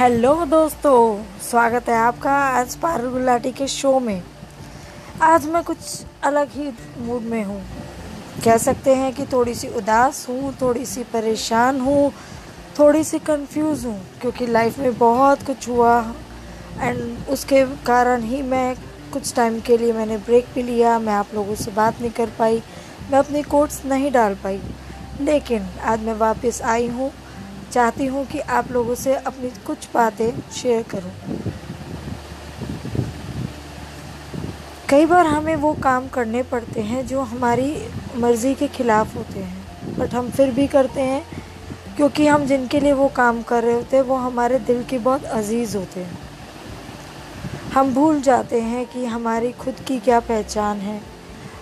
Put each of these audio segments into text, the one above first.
Hello दोस्तों, स्वागत है आपका आज पारुल गुलाटी के शो में। आज मैं कुछ अलग ही मूड में हूँ। कह सकते हैं कि थोड़ी सी उदास हूँ थोड़ी सी परेशान हूँ थोड़ी सी कंफ्यूज हूँ, क्योंकि लाइफ में बहुत कुछ हुआ एंड उसके कारण ही मैं कुछ टाइम के लिए मैंने ब्रेक भी लिया, मैं आप लोगों से बात नहीं कर पाई, मैं अपनी कोट्स नहीं डाल पाई। लेकिन आज मैं वापस आई हूँ चाहती हूँ कि आप लोगों से अपनी कुछ बातें शेयर करूँ। कई बार हमें वो काम करने पड़ते हैं जो हमारी मर्ज़ी के ख़िलाफ़ होते हैं बट हम फिर भी करते हैं, क्योंकि हम जिनके लिए वो काम कर रहे होते हैं, वो हमारे दिल के बहुत अज़ीज़ होते हैं। हम भूल जाते हैं कि हमारी खुद की क्या पहचान है।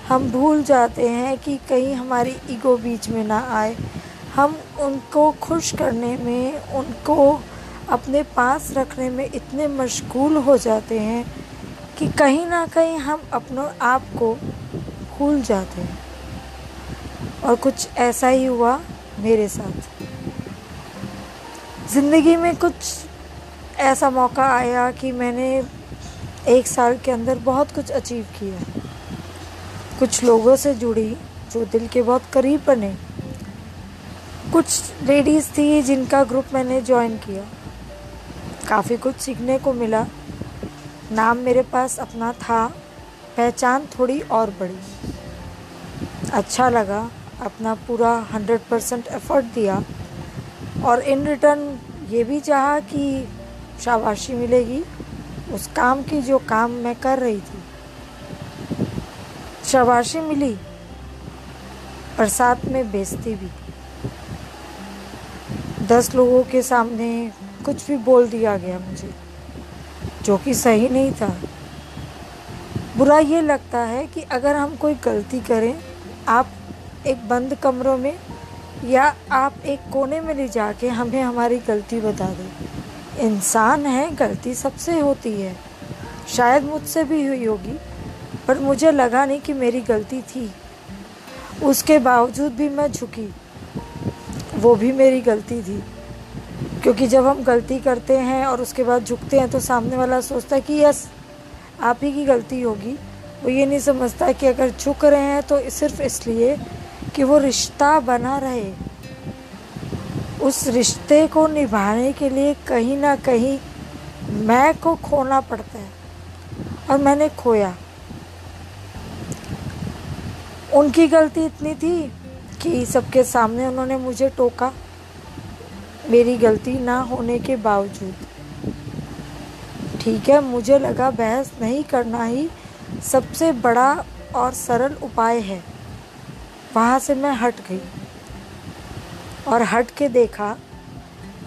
हम भूल जाते हैं कि कहीं हमारी ईगो बीच में ना आए। हम उनको खुश करने में, उनको अपने पास रखने में इतने मशगूल हो जाते हैं कि कहीं ना कहीं हम अपने आप को भूल जाते हैं। और कुछ ऐसा ही हुआ मेरे साथ। ज़िंदगी में कुछ ऐसा मौका आया कि मैंने एक साल के अंदर बहुत कुछ अचीव किया। कुछ लोगों से जुड़ी, जो दिल के बहुत करीब बने। कुछ लेडीज़ थी जिनका ग्रुप मैंने ज्वाइन किया। काफ़ी कुछ सीखने को मिला। नाम मेरे पास अपना था। पहचान थोड़ी और बड़ी। अच्छा लगा। अपना पूरा हंड्रेड परसेंट एफ़र्ट दिया। और इन रिटर्न ये भी चाहा कि शाबाशी मिलेगी। उस काम की जो काम मैं कर रही थी। शाबाशी मिली। और साथ में बेइज्जती भी। दस लोगों के सामने कुछ भी बोल दिया गया मुझे, जो कि सही नहीं था। बुरा ये लगता है कि अगर हम कोई गलती करें, आप एक बंद कमरों में या आप एक कोने में ले जाके हमें हमारी गलती बता दें। इंसान है, गलती सबसे होती है। शायद मुझसे भी हुई होगी, पर मुझे लगा नहीं कि मेरी गलती थी। उसके बावजूद भी मैं झुकी। वो भी मेरी गलती थी। क्योंकि जब हम गलती करते हैं और उसके बाद झुकते हैं तो सामने वाला सोचता है कि, यस, आप ही की गलती होगी। वो ये नहीं समझता कि अगर झुक रहे हैं तो सिर्फ़ इसलिए कि वो रिश्ता बना रहे। उस रिश्ते को निभाने के लिए कहीं ना कहीं मैं को खोना पड़ता है और मैंने खोया। उनकी गलती इतनी थी कि सबके सामने उन्होंने मुझे टोका। मेरी गलती ना होने के बावजूद। ठीक है, मुझे लगा बहस नहीं करना ही सबसे बड़ा और सरल उपाय है। वहाँ से मैं हट गई और हट के देखा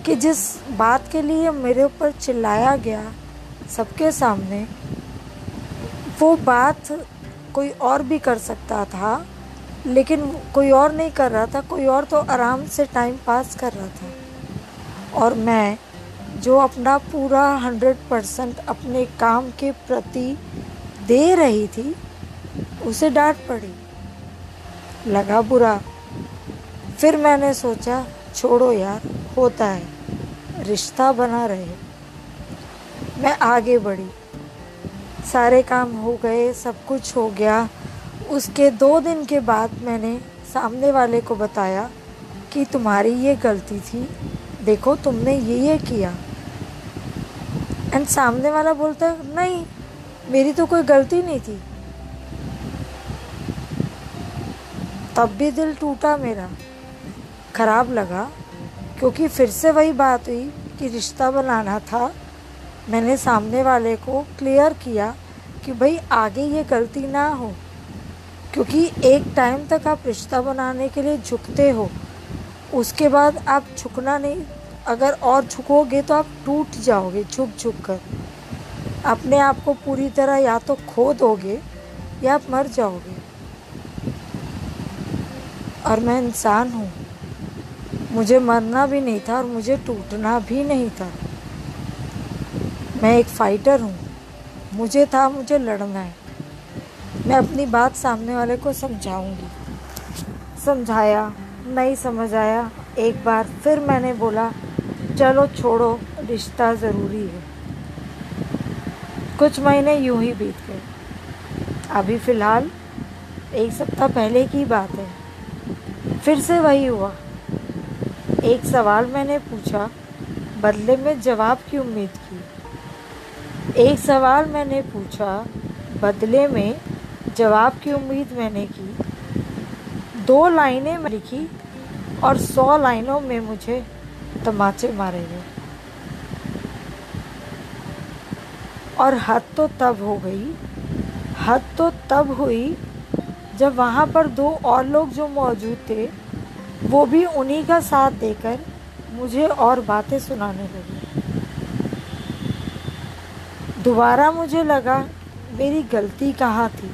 कि जिस बात के लिए मेरे ऊपर चिल्लाया गया सबके सामने, वो बात कोई और भी कर सकता था। लेकिन कोई और नहीं कर रहा था, कोई और तो आराम से टाइम पास कर रहा था। और मैं, जो अपना पूरा हंड्रेड परसेंट अपने काम के प्रति दे रही थी, उसे डांट पड़ी। लगा बुरा। फिर मैंने सोचा, छोड़ो यार, होता है। रिश्ता बना रहे। मैं आगे बढ़ी। सारे काम हो गए, सब कुछ हो गया। उसके दो दिन के बाद मैंने सामने वाले को बताया कि तुम्हारी ये गलती थी। देखो, तुमने ये ये किया। एंड सामने वाला बोलता, नहीं, मेरी तो कोई गलती नहीं थी। तब भी दिल टूटा मेरा। ख़राब लगा, क्योंकि फिर से वही बात हुई कि रिश्ता बनाना था। मैंने सामने वाले को क्लियर किया कि भाई, आगे ये गलती ना हो। क्योंकि एक टाइम तक आप रिश्ता बनाने के लिए झुकते हो, उसके बाद आप झुकना नहीं। अगर और झुकोगे तो आप टूट जाओगे, झुक झुक कर। अपने आप को पूरी तरह या तो खो दोगे या आप मर जाओगे। और मैं इंसान हूँ। मुझे मरना भी नहीं था और मुझे टूटना भी नहीं था। मैं एक फाइटर हूँ। मुझे था, मुझे लड़ना है। मैं अपनी बात सामने वाले को समझाऊँगी। समझाया, नहीं समझ आया। एक बार फिर मैंने बोला, चलो छोड़ो, रिश्ता ज़रूरी है। कुछ महीने यूँ ही बीत गए। अभी फ़िलहाल एक सप्ताह पहले की बात है। फिर से वही हुआ। एक सवाल मैंने पूछा, बदले में जवाब की उम्मीद की। एक सवाल मैंने पूछा, बदले में जवाब की उम्मीद मैंने की। दो लाइनें मैं लिखी और सौ लाइनों में मुझे तमाचे मारे गए। और हद तो तब हो गई, हद तो तब हुई जब वहाँ पर दो और लोग जो मौजूद थे, वो भी उन्हीं का साथ देकर मुझे और बातें सुनाने लगे। दोबारा मुझे लगा, मेरी गलती कहाँ थी?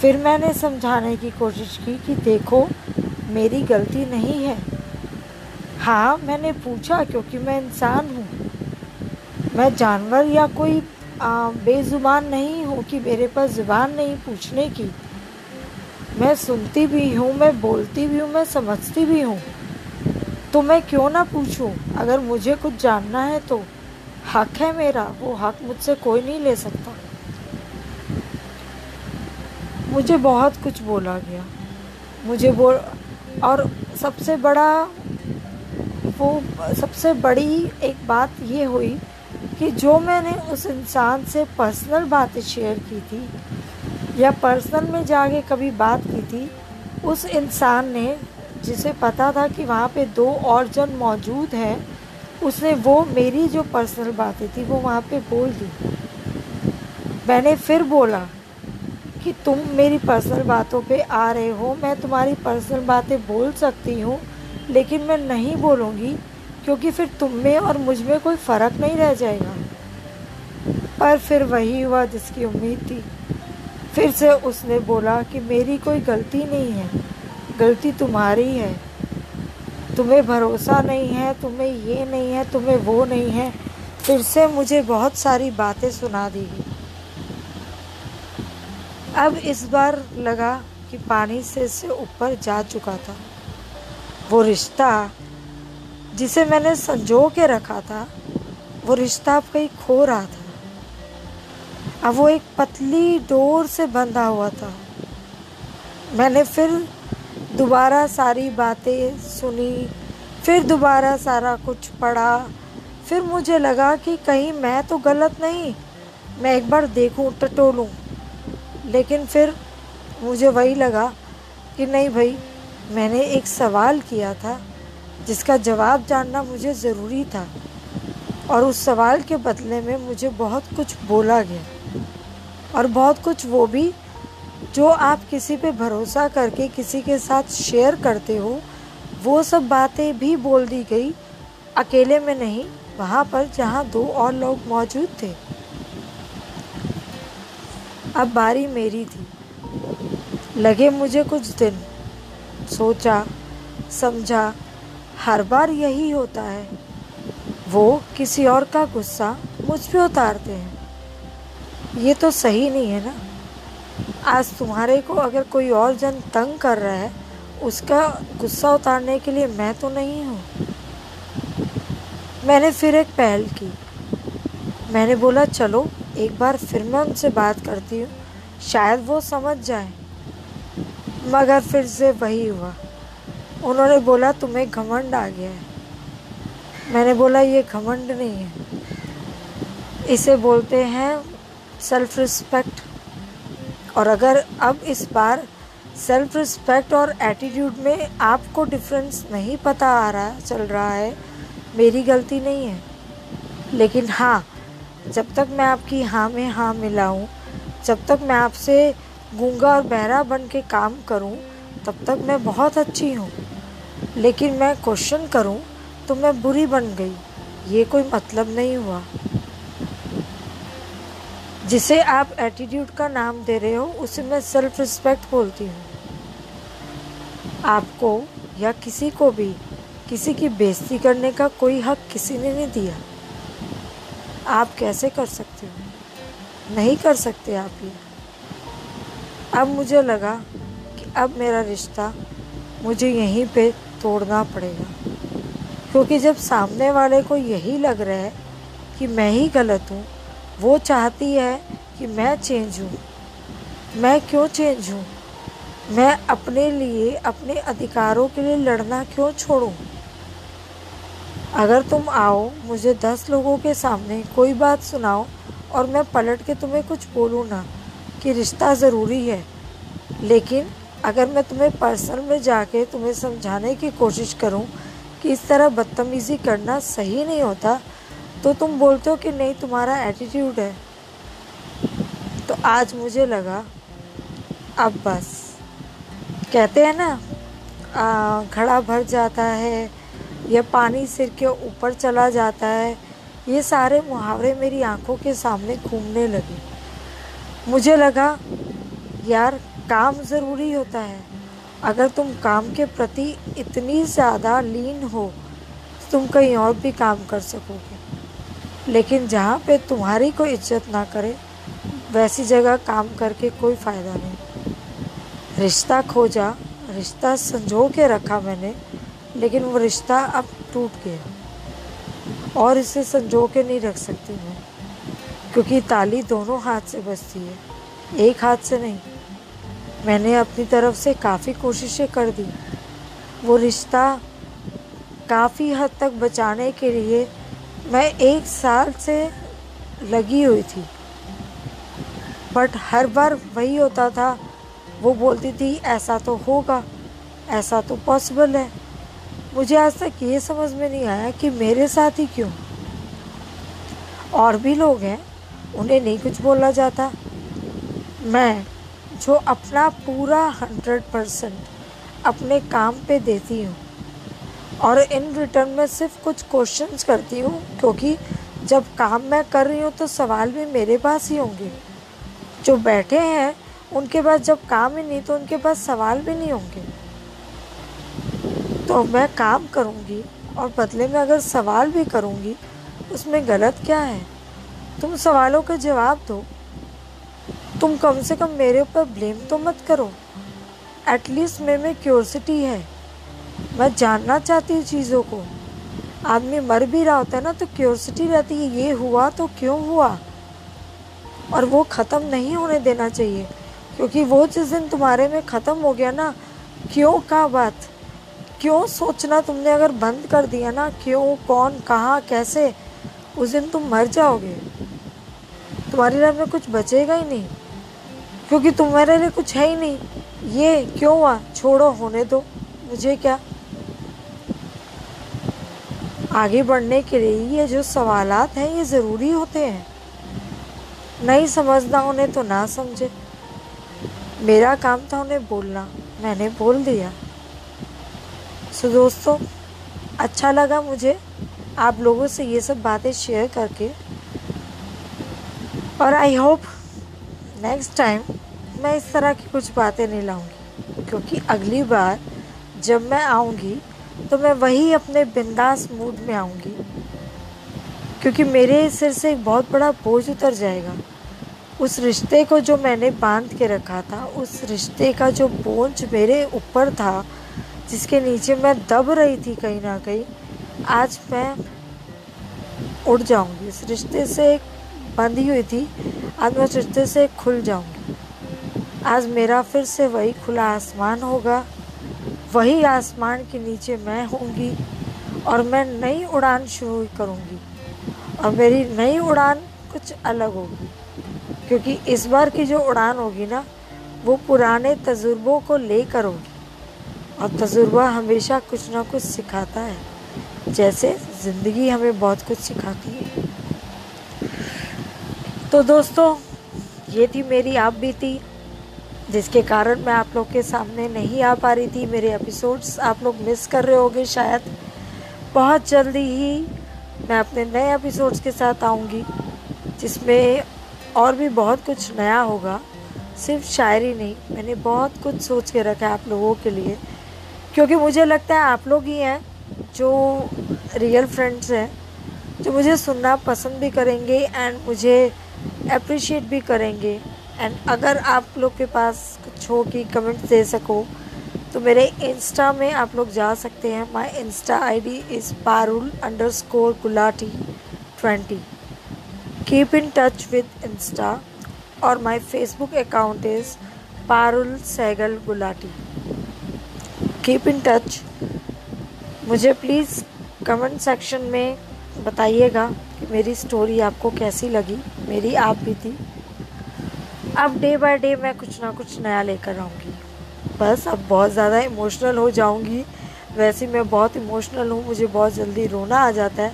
फिर मैंने समझाने की कोशिश की कि देखो, मेरी गलती नहीं है। हाँ मैंने पूछा क्योंकि मैं इंसान हूँ। मैं जानवर या कोई बेज़ुबान नहीं हूँ कि मेरे पास ज़ुबान नहीं पूछने की। मैं सुनती भी हूँ, मैं बोलती भी हूँ, मैं समझती भी हूँ। तो मैं क्यों ना पूछूँ? अगर मुझे कुछ जानना है तो हक है मेरा, वो हक मुझसे कोई नहीं ले सकता। मुझे बहुत कुछ बोला गया। मुझे बोल और सबसे बड़ा वो सबसे बड़ी एक बात ये हुई कि जो मैंने उस इंसान से पर्सनल बातें शेयर की थी या पर्सनल में जाके कभी बात की थी, उस इंसान ने जिसे पता था कि वहाँ पे दो और जन मौजूद हैं, उसने वो मेरी जो पर्सनल बातें थी वो वहाँ पे बोल दी। मैंने फिर बोला कि तुम मेरी पर्सनल बातों पे आ रहे हो। मैं तुम्हारी पर्सनल बातें बोल सकती हूँ, लेकिन मैं नहीं बोलूँगी, क्योंकि फिर तुम में और मुझमें कोई फ़र्क नहीं रह जाएगा। पर फिर वही हुआ जिसकी उम्मीद थी। फिर से उसने बोला कि मेरी कोई गलती नहीं है। गलती तुम्हारी है। तुम्हें भरोसा नहीं है, तुम्हें ये नहीं है, तुम्हें वो नहीं है। फिर से मुझे बहुत सारी बातें सुना दी अब इस बार लगा कि पानी से से ऊपर जा चुका था। वो रिश्ता जिसे मैंने संजो के रखा था, वो रिश्ता अब कहीं खो रहा था। अब वो एक पतली डोर से बंधा हुआ था। मैंने फिर दोबारा सारी बातें सुनी, फिर दोबारा सारा कुछ पढ़ा, फिर मुझे लगा कि कहीं मैं तो गलत नहीं, मैं एक बार देखूँ, टटोलूं। लेकिन फिर मुझे वही लगा कि नहीं भाई, मैंने एक सवाल किया था जिसका जवाब जानना मुझे ज़रूरी था और उस सवाल के बदले में मुझे बहुत कुछ बोला गया और बहुत कुछ वो भी जो आप किसी पे भरोसा करके किसी के साथ शेयर करते हो, वो सब बातें भी बोल दी गई। अकेले में नहीं, वहाँ पर जहाँ दो और लोग मौजूद थे। अब बारी मेरी थी। लगे मुझे कुछ दिन। सोचा, समझा, हर बार यही होता है। वो किसी और का गुस्सा मुझ पे उतारते हैं। ये तो सही नहीं है ना? आज तुम्हारे को अगर कोई और जन तंग कर रहा है, उसका गुस्सा उतारने के लिए मैं तो नहीं हूँ। मैंने फिर एक पहल की। मैंने बोला, चलो एक बार फिर मैं उनसे बात करती हूँ। शायद वो समझ जाए। मगर फिर से वही हुआ। उन्होंने बोला, तुम्हें घमंड आ गया है। मैंने बोला, ये घमंड नहीं है। इसे बोलते हैं सेल्फ रिस्पेक्ट और अगर अब इस बार सेल्फ रिस्पेक्ट और एटीट्यूड में आपको डिफरेंस नहीं पता आ रहा, चल रहा है, मेरी गलती नहीं है। लेकिन हाँ जब तक मैं आपकी हाँ में हाँ मिलाऊँ जब तक मैं आपसे गूँगा और बहरा बन के काम करूँ, तब तक मैं बहुत अच्छी हूँ। लेकिन मैं क्वेश्चन करूँ तो मैं बुरी बन गई। ये कोई मतलब नहीं हुआ। जिसे आप एटीट्यूड का नाम दे रहे हो, उसे मैं सेल्फ रिस्पेक्ट बोलती हूँ। आपको या किसी को भी, किसी की बेइज्जती करने का कोई हक किसी ने नहीं दिया। आप कैसे कर सकते हो? नहीं कर सकते आप ये। अब मुझे लगा कि अब मेरा रिश्ता मुझे यहीं पे तोड़ना पड़ेगा। क्योंकि जब सामने वाले को यही लग रहा है कि मैं ही गलत हूँ, वो चाहती है कि मैं चेंज हूँ। मैं क्यों चेंज हूँ? मैं अपने लिए, अपने अधिकारों के लिए लड़ना क्यों छोड़ूं? अगर तुम आओ, मुझे दस लोगों के सामने कोई बात सुनाओ और मैं पलट के तुम्हें कुछ बोलूँ ना, कि रिश्ता ज़रूरी है। लेकिन अगर मैं तुम्हें पर्सनल में जाके तुम्हें समझाने की कोशिश करूँ कि इस तरह बदतमीज़ी करना सही नहीं होता तो तुम बोलते हो कि नहीं, तुम्हारा एटीट्यूड है। तो आज मुझे लगा, अब बस। कहते हैं ना घड़ा भर जाता है या पानी सिर के ऊपर चला जाता है। ये सारे मुहावरे मेरी आँखों के सामने घूमने लगे। मुझे लगा, यार, काम ज़रूरी होता है। अगर तुम काम के प्रति इतनी ज़्यादा लीन हो तो तुम कहीं और भी काम कर सकोगे। लेकिन जहाँ पे तुम्हारी कोई इज़्ज़त ना करे, वैसी जगह काम करके कोई फ़ायदा नहीं। रिश्ता खोजा, रिश्ता संजो के रखा मैंने। लेकिन वो रिश्ता अब टूट गया और इसे संजो के नहीं रख सकती मैं। क्योंकि ताली दोनों हाथ से बजती है, एक हाथ से नहीं। मैंने अपनी तरफ़ से काफ़ी कोशिशें कर दी। वो रिश्ता काफ़ी हद तक बचाने के लिए मैं एक साल से लगी हुई थी। बट हर बार वही होता था, वो बोलती थी, ऐसा तो होगा, ऐसा तो पॉसिबल है। मुझे आज तक ये समझ में नहीं आया कि मेरे साथ ही क्यों। और भी लोग हैं, उन्हें नहीं कुछ बोला जाता। मैं, जो अपना पूरा हंड्रेड परसेंट अपने काम पे देती हूँ, और इन रिटर्न में सिर्फ़ कुछ क्वेश्चंस करती हूँ, क्योंकि जब काम मैं कर रही हूँ तो सवाल भी मेरे पास ही होंगे। जो बैठे हैं, उनके पास जब काम ही नहीं तो उनके पास सवाल भी नहीं होंगे। तो मैं काम करूँगी और बदले में अगर सवाल भी करूँगी, उसमें गलत क्या है? तुम सवालों के जवाब दो। तुम कम से कम मेरे ऊपर ब्लेम तो मत करो। एटलीस्ट मेरे में क्योरसिटी है। मैं जानना चाहती हूँ चीज़ों को। आदमी मर भी रहा होता है ना तो क्योरसिटी रहती है, ये हुआ तो क्यों हुआ? और वो ख़त्म नहीं होने देना चाहिए, क्योंकि वो जिस दिन तुम्हारे में ख़त्म हो गया ना, क्यों का बात? क्यों सोचना तुमने अगर बंद कर दिया ना? क्यों? कौन? कहाँ? कैसे? उस दिन तुम मर जाओगे। तुम्हारी लाइफ में कुछ बचेगा ही नहीं। क्योंकि तुम्हारे लिए कुछ है ही नहीं। ये क्यों हुआ? छोड़ो, होने दो। मुझे क्या? आगे बढ़ने के लिए ये जो सवालात हैं, ये ज़रूरी होते हैं। नहीं समझना उन्हें तो ना समझे। मेरा काम था उन्हें बोलना। मैंने बोल दिया। सो so, दोस्तों अच्छा लगा मुझे आप लोगों से ये सब बातें शेयर करके। और आई होप नेक्स्ट टाइम मैं इस तरह की कुछ बातें नहीं लाऊँगी क्योंकि अगली बार जब मैं आऊँगी तो मैं वही अपने बिंदास मूड में आऊँगी क्योंकि मेरे सिर से एक बहुत बड़ा बोझ उतर जाएगा। उस रिश्ते को जो मैंने बाँध के रखा था उस रिश्ते का जो बोझ मेरे ऊपर था जिसके नीचे मैं दब रही थी कहीं ना कहीं, आज मैं उड़ जाऊँगी। इस रिश्ते से बंधी हुई थी, आज मैं रिश्ते से खुल जाऊँगी। आज मेरा फिर से वही खुला आसमान होगा, वही आसमान के नीचे मैं होंगी और मैं नई उड़ान शुरू करूँगी और मेरी नई उड़ान कुछ अलग होगी। क्योंकि इस बार की जो उड़ान होगी ना, वो पुराने तजुर्बों को लेकर होगी। और तजुर्बा हमेशा कुछ ना कुछ सिखाता है। जैसे ज़िंदगी हमें बहुत कुछ सिखाती है। तो दोस्तों, ये थी मेरी आप बीती, जिसके कारण मैं आप लोग के सामने नहीं आ पा रही थी। मेरे एपिसोड्स आप लोग मिस कर रहे होंगे शायद। बहुत जल्दी ही मैं अपने नए एपिसोड्स के साथ आऊँगी, जिसमें और भी बहुत कुछ नया होगा। सिर्फ़ शायरी नहीं, मैंने बहुत कुछ सोच के रखा है आप लोगों के लिए। क्योंकि मुझे लगता है आप लोग ही हैं जो रियल फ्रेंड्स हैं, जो मुझे सुनना पसंद भी करेंगे एंड मुझे अप्रिशिएट भी करेंगे। एंड अगर आप लोग के पास कुछ हो कि कमेंट्स दे सको तो मेरे इंस्टा में आप लोग जा सकते हैं। My insta I D is Parul underscore Gulati twenty keep in touch with insta और my Facebook account is Parul Saigal Gulati keep in touch मुझे प्लीज़ कमेंट सेक्शन में बताइएगा कि मेरी स्टोरी आपको कैसी लगी, मेरी आप भी थी। अब डे बाय डे मैं कुछ ना कुछ नया लेकर आऊँगी। बस अब बहुत ज़्यादा इमोशनल हो जाऊँगी। वैसे मैं बहुत इमोशनल हूँ, मुझे बहुत जल्दी रोना आ जाता है।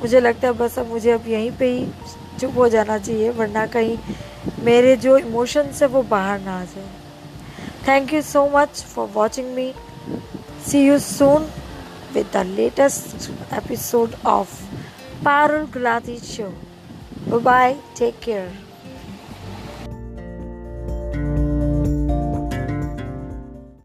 मुझे लगता है बस अब मुझे अब यहीं पे ही चुप हो जाना चाहिए, वरना कहीं मेरे जो इमोशंस है वो बाहर ना आ जाए। Thank you so much for watching me See you soon with the latest episode of Parul Gulati Show. Bye bye. Take care.